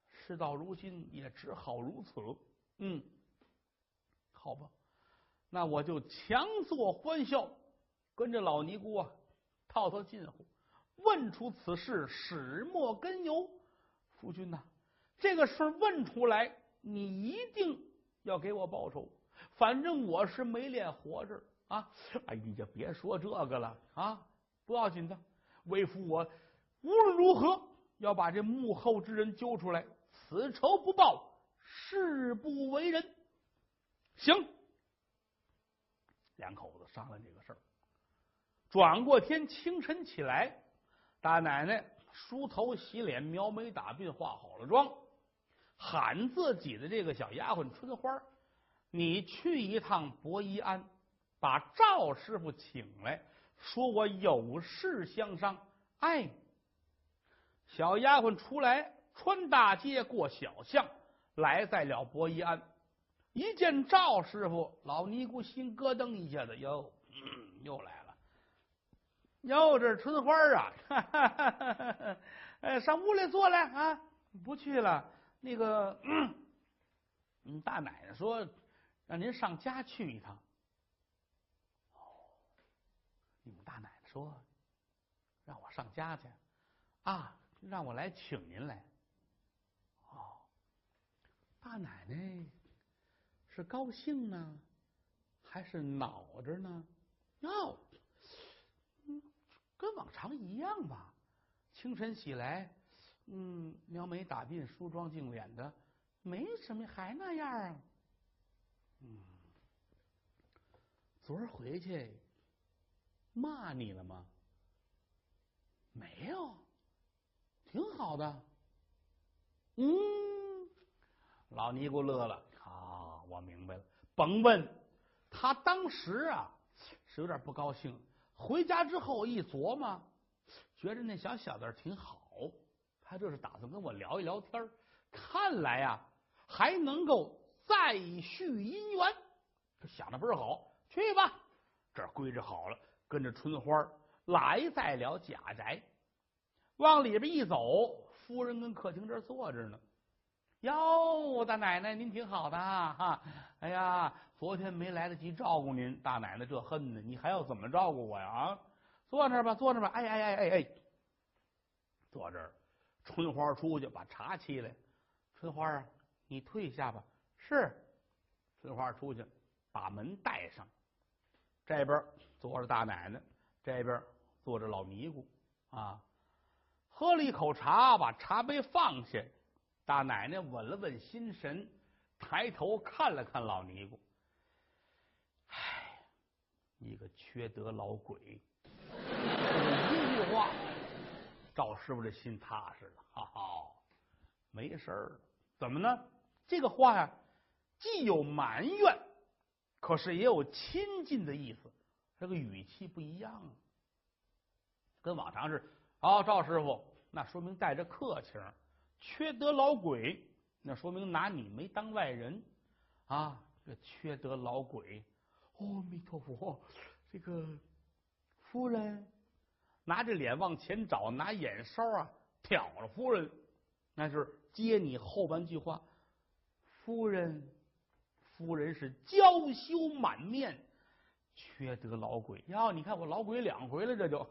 事到如今也只好如此。嗯，好吧，那我就强作欢笑，跟着老尼姑啊套套近乎，问出此事始末根由。夫君呐。这个事问出来，你一定要给我报仇。反正我是没脸活着啊！哎，你就别说这个了啊，不要紧的。为夫我无论如何要把这幕后之人揪出来，此仇不报，誓不为人。行，两口子商量这个事儿。转过天清晨起来，大奶奶梳头洗脸、描眉打鬓、化好了妆。喊自己的这个小丫鬟春花，你去一趟博一庵，把赵师傅请来，说我有事相商。哎，小丫鬟出来，穿大街过小巷，来在了博一庵，一见赵师傅，老尼姑心咯噔一下子，哟，又来了，哟，这是春花啊，哈哈哈哈哎，上屋里坐来啊，不去了。那个，嗯，大奶奶说让您上家去一趟。哦，你们大奶奶说让我上家去啊，让我来请您来。哦，大奶奶是高兴呢，还是恼着呢？哟，跟往常一样吧。清晨起来。嗯，描眉打鬓、梳妆净脸的，没什么，还那样啊。嗯，昨儿回去骂你了吗？没有，挺好的。嗯，老尼姑乐了啊，我明白了。甭问，他当时啊是有点不高兴。回家之后一琢磨，觉着那小小子挺好。他这是打算跟我聊一聊天看来呀还能够再续姻缘，想的倍儿好。去吧，这儿归置好了，跟着春花来在了贾宅，往里边一走，夫人跟客厅这坐着呢。哟，大奶奶您挺好的哈，哎呀，昨天没来得及照顾您，大奶奶这恨呢，你还要怎么照顾我呀？啊，坐那吧，坐那吧。哎哎哎哎哎，坐这儿。春花出去把茶沏来，春花啊，你退下吧。是，春花出去把门带上。这边坐着大奶奶，这边坐着老尼姑啊。喝了一口茶，把茶杯放下。大奶奶稳了稳心神，抬头看了看老尼姑。唉，你个缺德老鬼！一句话。赵师傅这心踏实了，哈哈，没事儿。怎么呢？这个话呀，既有埋怨，可是也有亲近的意思。这个语气不一样，跟往常是啊，赵师傅，那说明带着客气。缺德老鬼，那说明拿你没当外人啊。这缺德老鬼，阿弥陀佛，这个夫人。拿着脸往前找，拿眼梢啊挑着夫人，那就是接你后半句话。夫人，夫人是娇羞满面，缺德老鬼呀！你看我老鬼两回了，这就。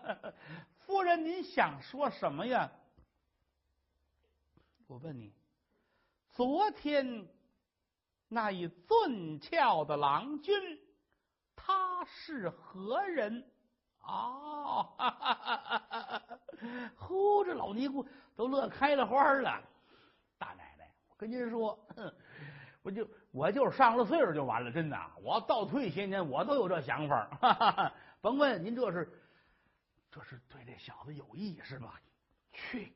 夫人，您想说什么呀？我问你，昨天那一俊俏的郎君，他是何人？哦，呼，这老尼姑都乐开了花了。大奶奶，我跟您说，我就我就是上了岁数就完了，真的。我倒退些年，我都有这想法。甭问您这是，这是对这小子有意是吧？去，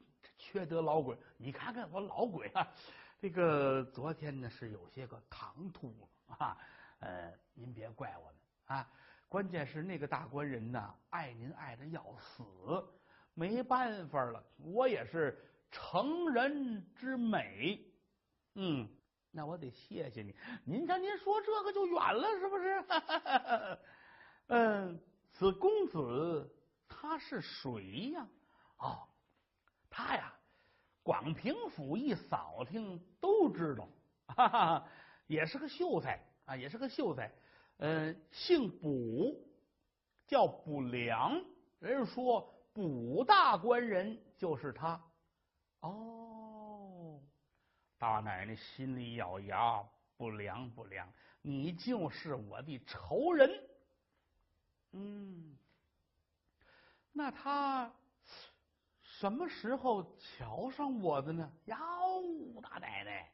缺德老鬼！你看看我老鬼啊，这个昨天呢是有些个唐突啊，呃，您别怪我们啊。关键是那个大官人呢，爱您爱的要死，没办法了。我也是成人之美，嗯，那我得谢谢你。您看，您说这个就远了，是不是？嗯，此公子他是谁呀？哦，他呀，广平府一扫听都知道，哈哈，也是个秀才啊，也是个秀才。嗯，姓卜，叫卜良。人说卜大官人就是他。哦，大奶奶心里咬牙，不良不良，你就是我的仇人。嗯，那他什么时候瞧上我的呢？哟，大奶奶，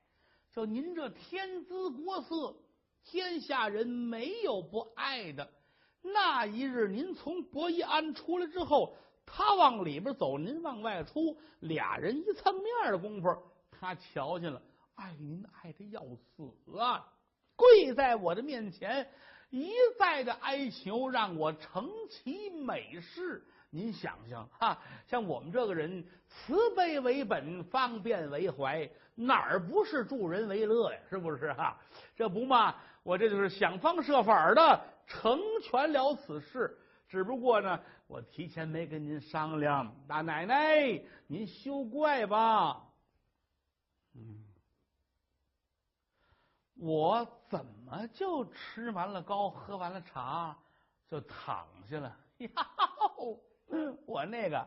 就您这天姿国色。天下人没有不爱的。那一日，您从博一安出来之后，他往里边走，您往外出，俩人一蹭面的功夫，他瞧见了，爱您爱的要死啊！跪在我的面前，一再的哀求，让我成其美事。您想想哈，像我们这个人，慈悲为本，方便为怀，哪儿不是助人为乐呀？是不是哈？这不嘛？我这就是想方设法的成全了此事，只不过呢，我提前没跟您商量。大奶奶，您休怪吧。嗯，我怎么就吃完了糕，喝完了茶就躺下了？哟，我那个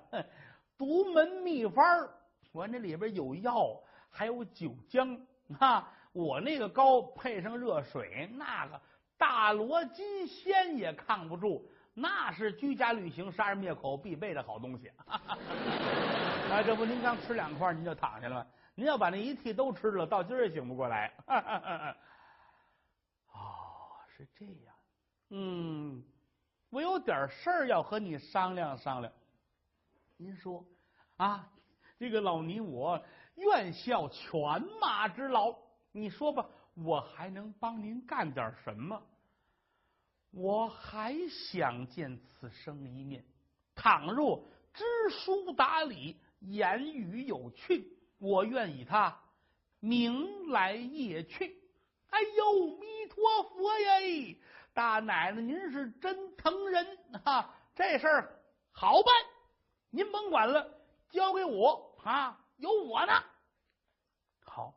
独门秘方我那里边有药，还有酒浆啊。我那个膏配上热水，那个大罗金仙也抗不住，那是居家旅行杀人灭口必备的好东西。啊，这不您刚吃两块您就躺下了吗，您要把那一屉都吃了，到今儿也醒不过来。哦，是这样。嗯，我有点事儿要和你商量商量。您说啊，这个老尼我愿效犬马之劳。你说吧，我还能帮您干点什么？我还想见此生一面。倘若知书达理、言语有趣，我愿以他名来夜去。哎呦，弥陀佛呀！大奶奶，您是真疼人啊！这事儿好办，您甭管了，交给我啊，有我呢。好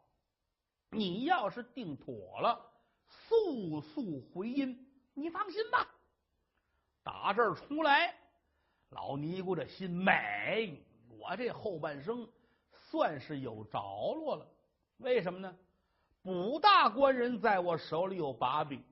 你要是定妥了，速速回音。你放心吧，打这儿出来，老尼姑这心美，我这后半生算是有着落了。为什么呢？卜大官人在我手里有把柄，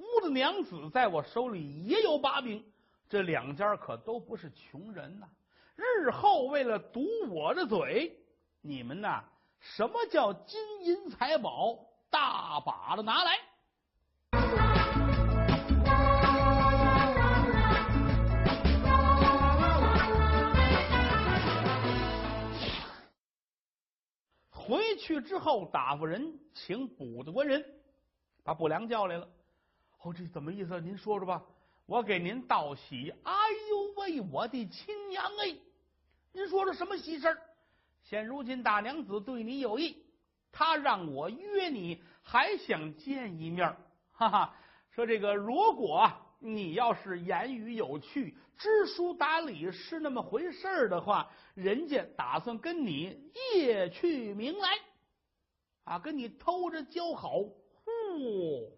乌的娘子在我手里也有把柄，这两家可都不是穷人呐。日后为了堵我的嘴，你们呐。什么叫金银财宝？大把的拿来！回去之后，打发人请卜的官人，把卜良叫来了。哦，这怎么意思？您说说吧。我给您道喜。哎呦喂，我的亲娘哎！您说说什么喜事儿？现如今大娘子对你有意，她让我约你，还想见一面哈哈，说这个如果你要是言语有趣、知书达理是那么回事的话，人家打算跟你夜去明来，啊，跟你偷着交好。呼，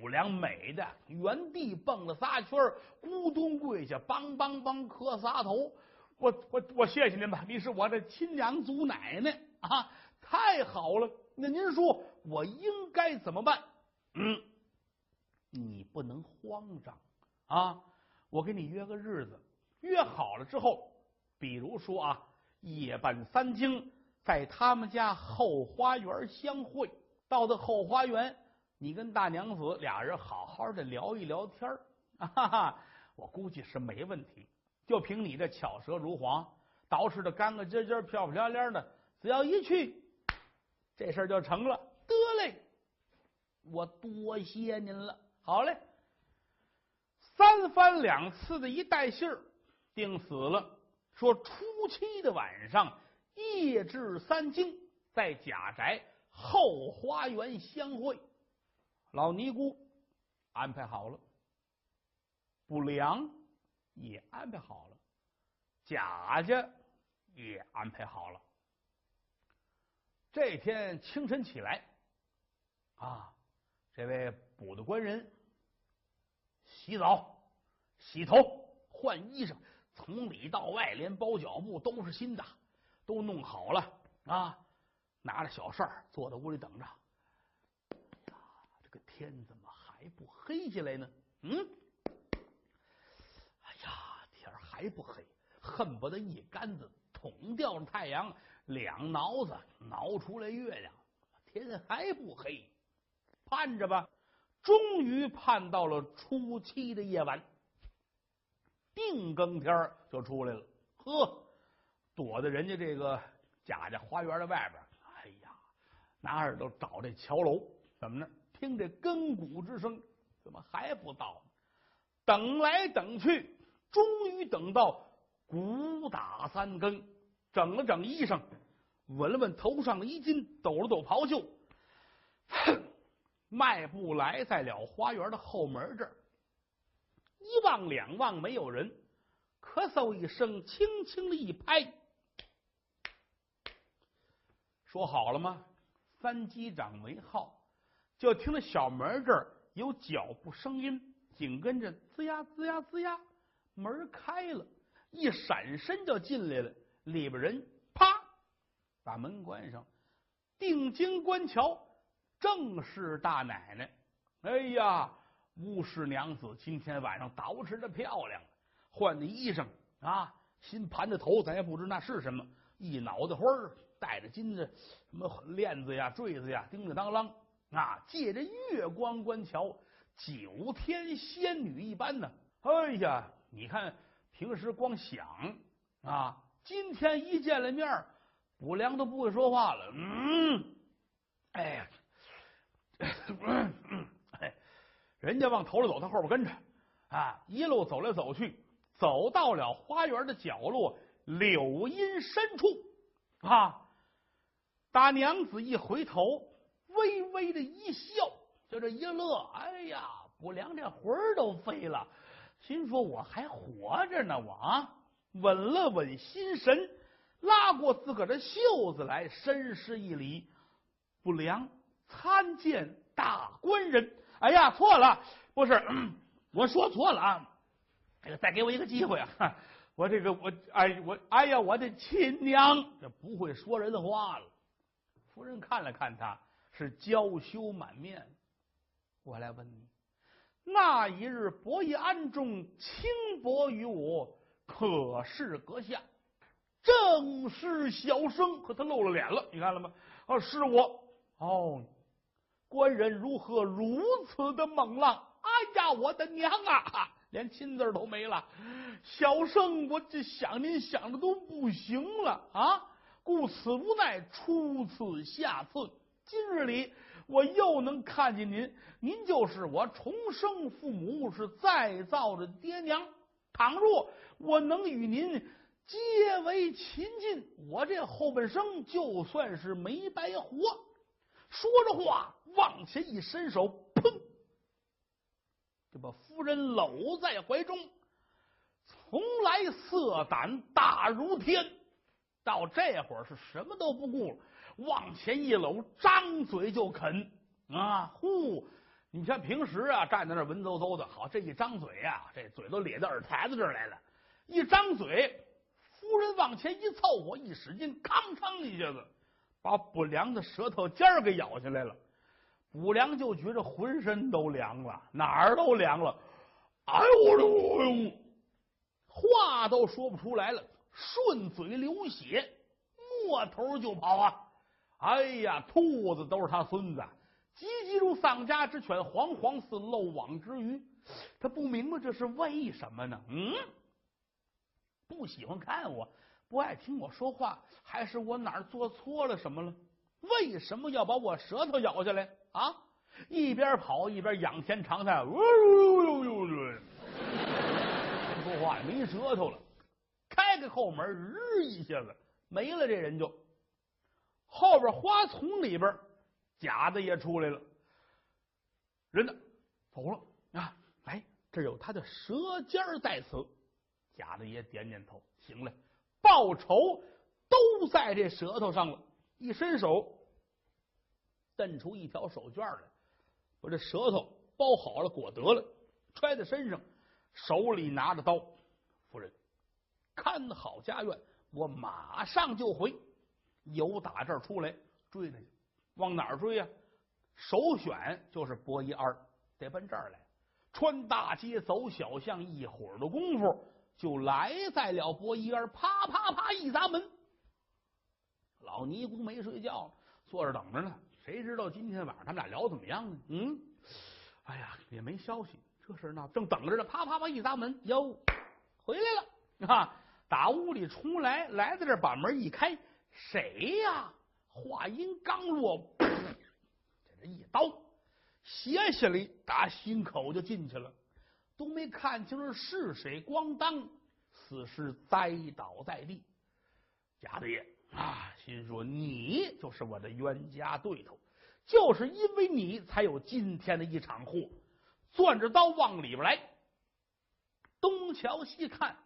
把卜良美的原地蹦了仨圈，咕咚跪下，梆梆梆磕仨头。我我我谢谢您吧，你是我的亲娘祖奶奶啊，太好了！那您说我应该怎么办？嗯，你不能慌张啊！我给你约个日子，约好了之后，比如说啊，夜半三更在他们家后花园相会。到的后花园，你跟大娘子俩人好好的聊一聊天哈哈，我估计是没问题。就凭你这巧舌如簧，捯饬的干干净净、漂漂亮亮的，只要一去，这事儿就成了。得嘞，我多谢您了。好嘞，三番两次的一带信儿，定死了。说初七的晚上，夜至三更，在贾宅后花园相会。老尼姑安排好了，不良。也安排好了，贾家也安排好了。这天清晨起来，啊，这位补的官人洗澡、洗头、换衣裳，从里到外连包脚布都是新的，都弄好了啊，拿着小扇坐在屋里等着。天怎么还不黑下来呢？嗯。哎呀，天还不黑，恨不得一竿子捅掉了太阳，两挠子挠出来月亮。天还不黑，盼着吧。终于盼到了初七的夜晚，定更天就出来了。呵，躲在人家这个贾家花园的外边。哎呀，拿耳朵找这桥楼，怎么呢？听这更鼓之声，怎么还不到？等来等去。终于等到鼓打三更，整了整衣裳，闻了闻头上的衣襟，抖了抖袍袖，迈步来在了花园的后门这儿。一望两望没有人，咳嗽一声，轻轻的一拍，说好了吗？三击掌为号。就听到小门这儿有脚步声音，紧跟着吱呀吱呀吱呀。门开了，一闪身就进来了。里边人啪把门关上，定睛观瞧，正是大奶奶。哎呀，吴氏娘子今天晚上捯饬的漂亮，换的衣裳啊，新盘的头，咱也不知那是什么，一脑袋花儿，戴着金的什么链子呀、坠子呀，叮叮当啷啊，借着月光观瞧，九天仙女一般呢。哎呀！你看，平时光想啊，今天一见了面，不良都不会说话了。嗯，哎呀，哎，人家往头里走，他后边跟着啊，一路走来走去，走到了花园的角落，柳荫深处啊，大娘子一回头，微微的一笑，就这一乐，哎呀，不良这魂儿都飞了。心说：“我还活着呢，我啊，稳了稳心神，拉过自个儿的袖子来，深施一礼。不良参见大官人。哎呀，错了，不是，我说错了啊！哎呀，再给我一个机会啊！我这个我哎我哎呀，我的亲娘，这不会说人话了。夫人看了看他，是娇羞满面。我来问你。”那一日，伯邑庵中轻薄于我，可是阁下？正是小生，可他露了脸了，你看了吗？啊，是我。哦，官人如何如此的猛浪？哎呀，我的娘啊，连亲字都没了。小生我这想您想的都不行了啊，故此无奈初次下策，今日里。我又能看见您，您就是我重生父母，是再造的爹娘。倘若我能与您结为亲近，我这后半生就算是没白活。说。着话，往前一伸手，砰，就把夫人搂在怀中。从来色胆大如天，到这会儿是什么都不顾了。往前一搂，张嘴就啃啊！呼！你看平时啊，站在那文绉绉的，好这一张嘴呀，这嘴都咧到耳台子这儿来了。一张嘴，夫人往前一凑合，一使劲，吭哧一下子，把不良的舌头尖儿给咬下来了。不良就觉着浑身都凉了，哪儿都凉了。哎呦呦呦！话都说不出来了，顺嘴流血，摸头就跑啊！哎呀，兔子都是他孙子，急急如丧家之犬，惶惶似漏网之鱼。他不明白这是为什么呢？嗯，不喜欢看我，不爱听我说话，还是我哪儿做错了什么了？为什么要把我舌头咬下来啊？一边跑一边仰天长叹：“呜呦呦呦！”说话没舌头了，开个后门，日一下子没了，这人就后边花丛里边，假的也出来了，人呢走了啊！哎，这有他的舌尖在此，假的也点点头，行了，报仇都在这舌头上了。一伸手，瞪出一条手绢来，把这舌头包好了，裹得了，揣在身上。手里拿着刀，夫人看好家院，我马上就回。有打这儿出来追他去，往哪儿追呀？首选就是伯夷庵，得奔这儿来。穿大街走小巷，一会儿的功夫就来在了伯夷庵。啪啪啪一砸门，老尼姑没睡觉，坐着等着呢。谁知道今天晚上他们俩聊怎么样呢？嗯，哎呀，也没消息。这事闹，正等着呢，啪啪啪一砸门，哟，回来了啊！打屋里出来，来到这把门一开，谁呀？话音刚落，这这一刀，斜下来，打心口就进去了，都没看清是谁，咣当，死尸栽倒在地。贾大爷啊，心说你就是我的冤家对头，就是因为你才有今天的一场祸。攥着刀往里边来，东瞧西看，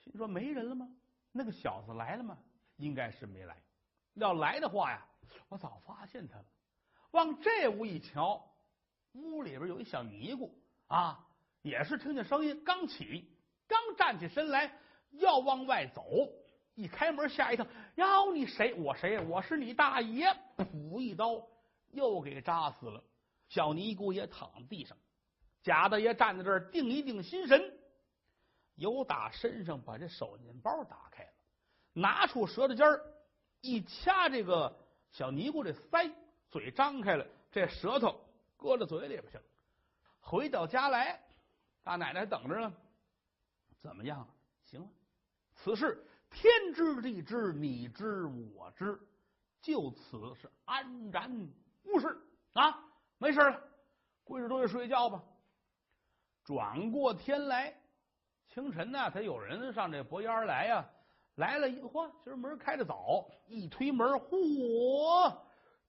心说没人了吗？那个小子来了吗？应该是没来。要来的话呀，我早发现他了。往这屋一瞧，屋里边有一小尼姑啊，也是听见声音，刚起，刚站起身来要往外走，一开门吓一跳，哟，你谁？我谁？我是你大爷！噗一刀又给扎死了。小尼姑也躺在地上，贾大爷站在这儿定一定心神，由打身上把这手巾包打开了，拿出舌头尖儿一掐这个小尼姑这腮，嘴张开了，这舌头搁到嘴里边去了。回到家来，大奶奶等着呢，怎么样？行了，此事天知地知，你知我知，就此是安然无事啊。没事了，跪着多睡觉吧。转过天来，清晨呢，他有人上这伯烟来呀，来了一嚯，今儿门开的早，一推门，嚯，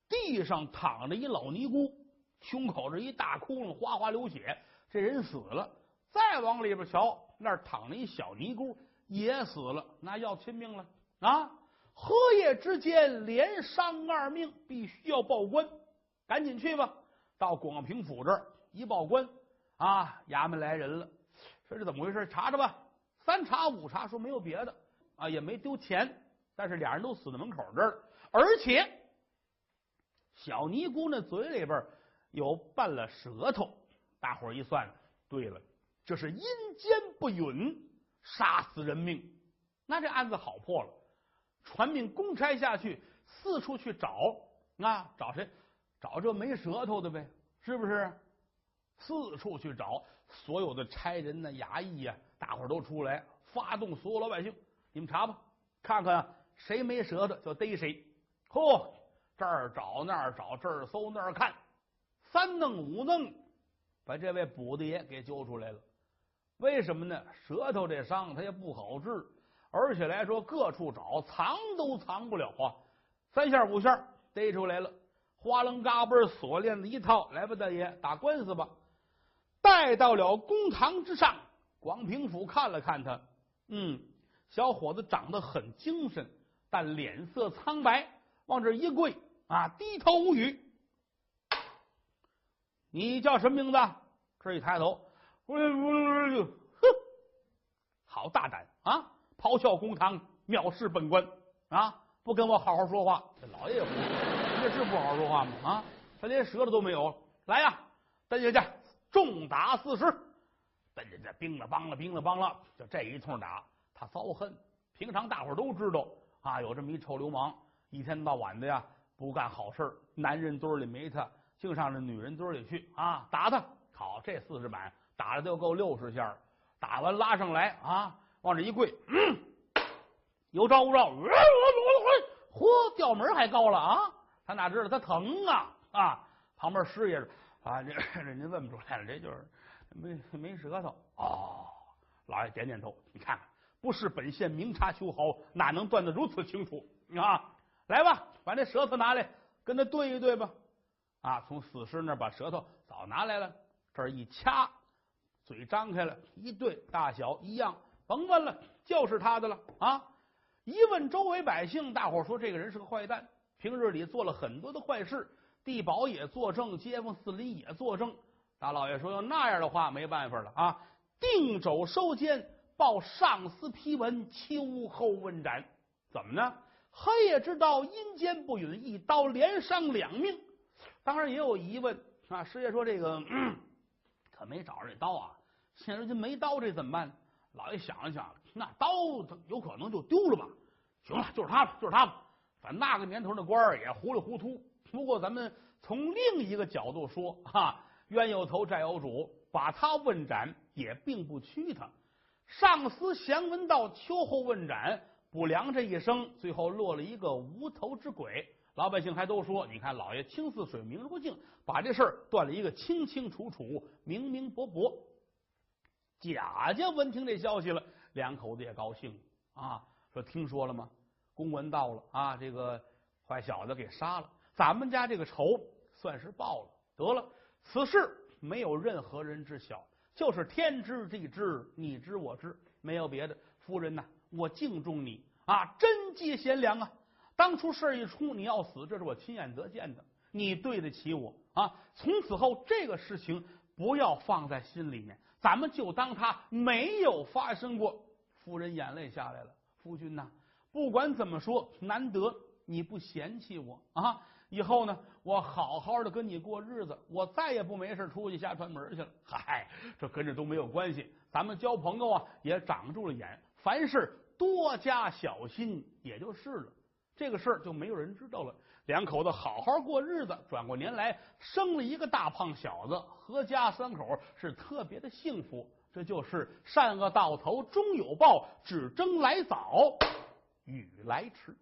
地上躺着一老尼姑，胸口这一大窟窿，哗哗流血，这人死了。再往里边瞧，那儿躺着一小尼姑，也死了，那要亲命了啊！合夜之间连伤二命，必须要报官，赶紧去吧。到广平府这儿一报官啊，衙门来人了，说这怎么回事？查查吧。三查五查，说没有别的啊，也没丢钱，但是俩人都死在门口这儿，而且小尼姑那嘴里边有拌了舌头。大伙一算，对了，这是阴间不允，杀死人命。那这案子好破了，传命公差下去，四处去找啊，找谁？找这没舌头的呗，是不是？四处去找，所有的差人呢、衙役呀，大伙都出来，发动所有老百姓，你们查吧，看看谁没舌头就逮谁。嚯，这儿找那儿找，这儿搜那儿看，三弄五弄，把这位卜的爷给揪出来了。为什么呢？舌头这伤他也不好治，而且来说各处找，藏都藏不了啊。三下五下逮出来了。花楞嘎嘣锁链子一套，来吧，大爷，打官司吧。带到了公堂之上，广平府看了看他，嗯，小伙子长得很精神，但脸色苍白，往这一跪啊，低头无语。你叫什么名字？这一抬头，哼，好大胆啊！咆哮公堂，藐视本官啊！不跟我好好说话。这老爷也胡说，这是不好好说话吗？啊，他连舌头都没有。来呀，蹬下去，重打四十。蹬下去，冰了梆了，冰了梆了，就这一通打。他遭恨，平常大伙都知道啊，有这么一臭流氓，一天到晚的呀，不干好事男人堆里没他，净上这女人堆里去啊，打他。好，这四十板打了就够六十下，打完拉上来啊，往这一跪，嗯，有招无招？嚯，调门还高了啊！他哪知道他疼啊啊！旁边师爷啊，这您问不出来了，这就是没没舌头哦。老爷点点头，你看看，不是本县明察秋毫，哪能断得如此清楚啊？来吧，把那舌头拿来，跟他对一对吧。啊，从死尸那把舌头早拿来了。这儿一掐，嘴张开了，一对大小一样，甭问了，就是他的了啊！一问周围百姓，大伙说这个人是个坏蛋，平日里做了很多的坏事，地保也作证，街坊四邻也作证。大老爷说要那样的话，没办法了啊！定肘收监，报上司批文，秋后问斩。怎么呢？黑夜之道，阴间不允，一刀连伤两命。当然也有疑问啊！师爷说这个。可没找着这刀啊！现如今没刀，这怎么办？老爷想了想，那刀有可能就丢了吧？行了，就是他吧，就是他吧。反正那个年头的官儿也糊里糊涂。不过咱们从另一个角度说，哈，冤有头债有主，把他问斩也并不屈他。上司降文到秋后问斩，卜良这一生最后落了一个无头之鬼。老百姓还都说：“你看，老爷清似水，明如镜，把这事儿断了一个清清楚楚、明明白白。”贾家闻听这消息了，两口子也高兴啊，说：“听说了吗？公文到了啊，这个坏小子给杀了，咱们家这个仇算是报了。得了，此事没有任何人知晓，就是天知地知，你知我知，没有别的。夫人呐，我敬重你啊，真计贤良啊。”当初事儿一出，你要死，这是我亲眼得见的。你对得起我啊！从此后，这个事情不要放在心里面，咱们就当他没有发生过。夫人眼泪下来了。夫君呐，不管怎么说，难得你不嫌弃我啊！以后呢，我好好的跟你过日子，我再也不没事出去瞎串门去了。嗨，这跟着都没有关系，咱们交朋友啊，也长住了眼，凡事多加小心，也就是了。这个事儿就没有人知道了。两口子好好过日子，转过年来生了一个大胖小子，合家三口是特别的幸福。这就是善恶到头终有报，只争来早，雨来迟。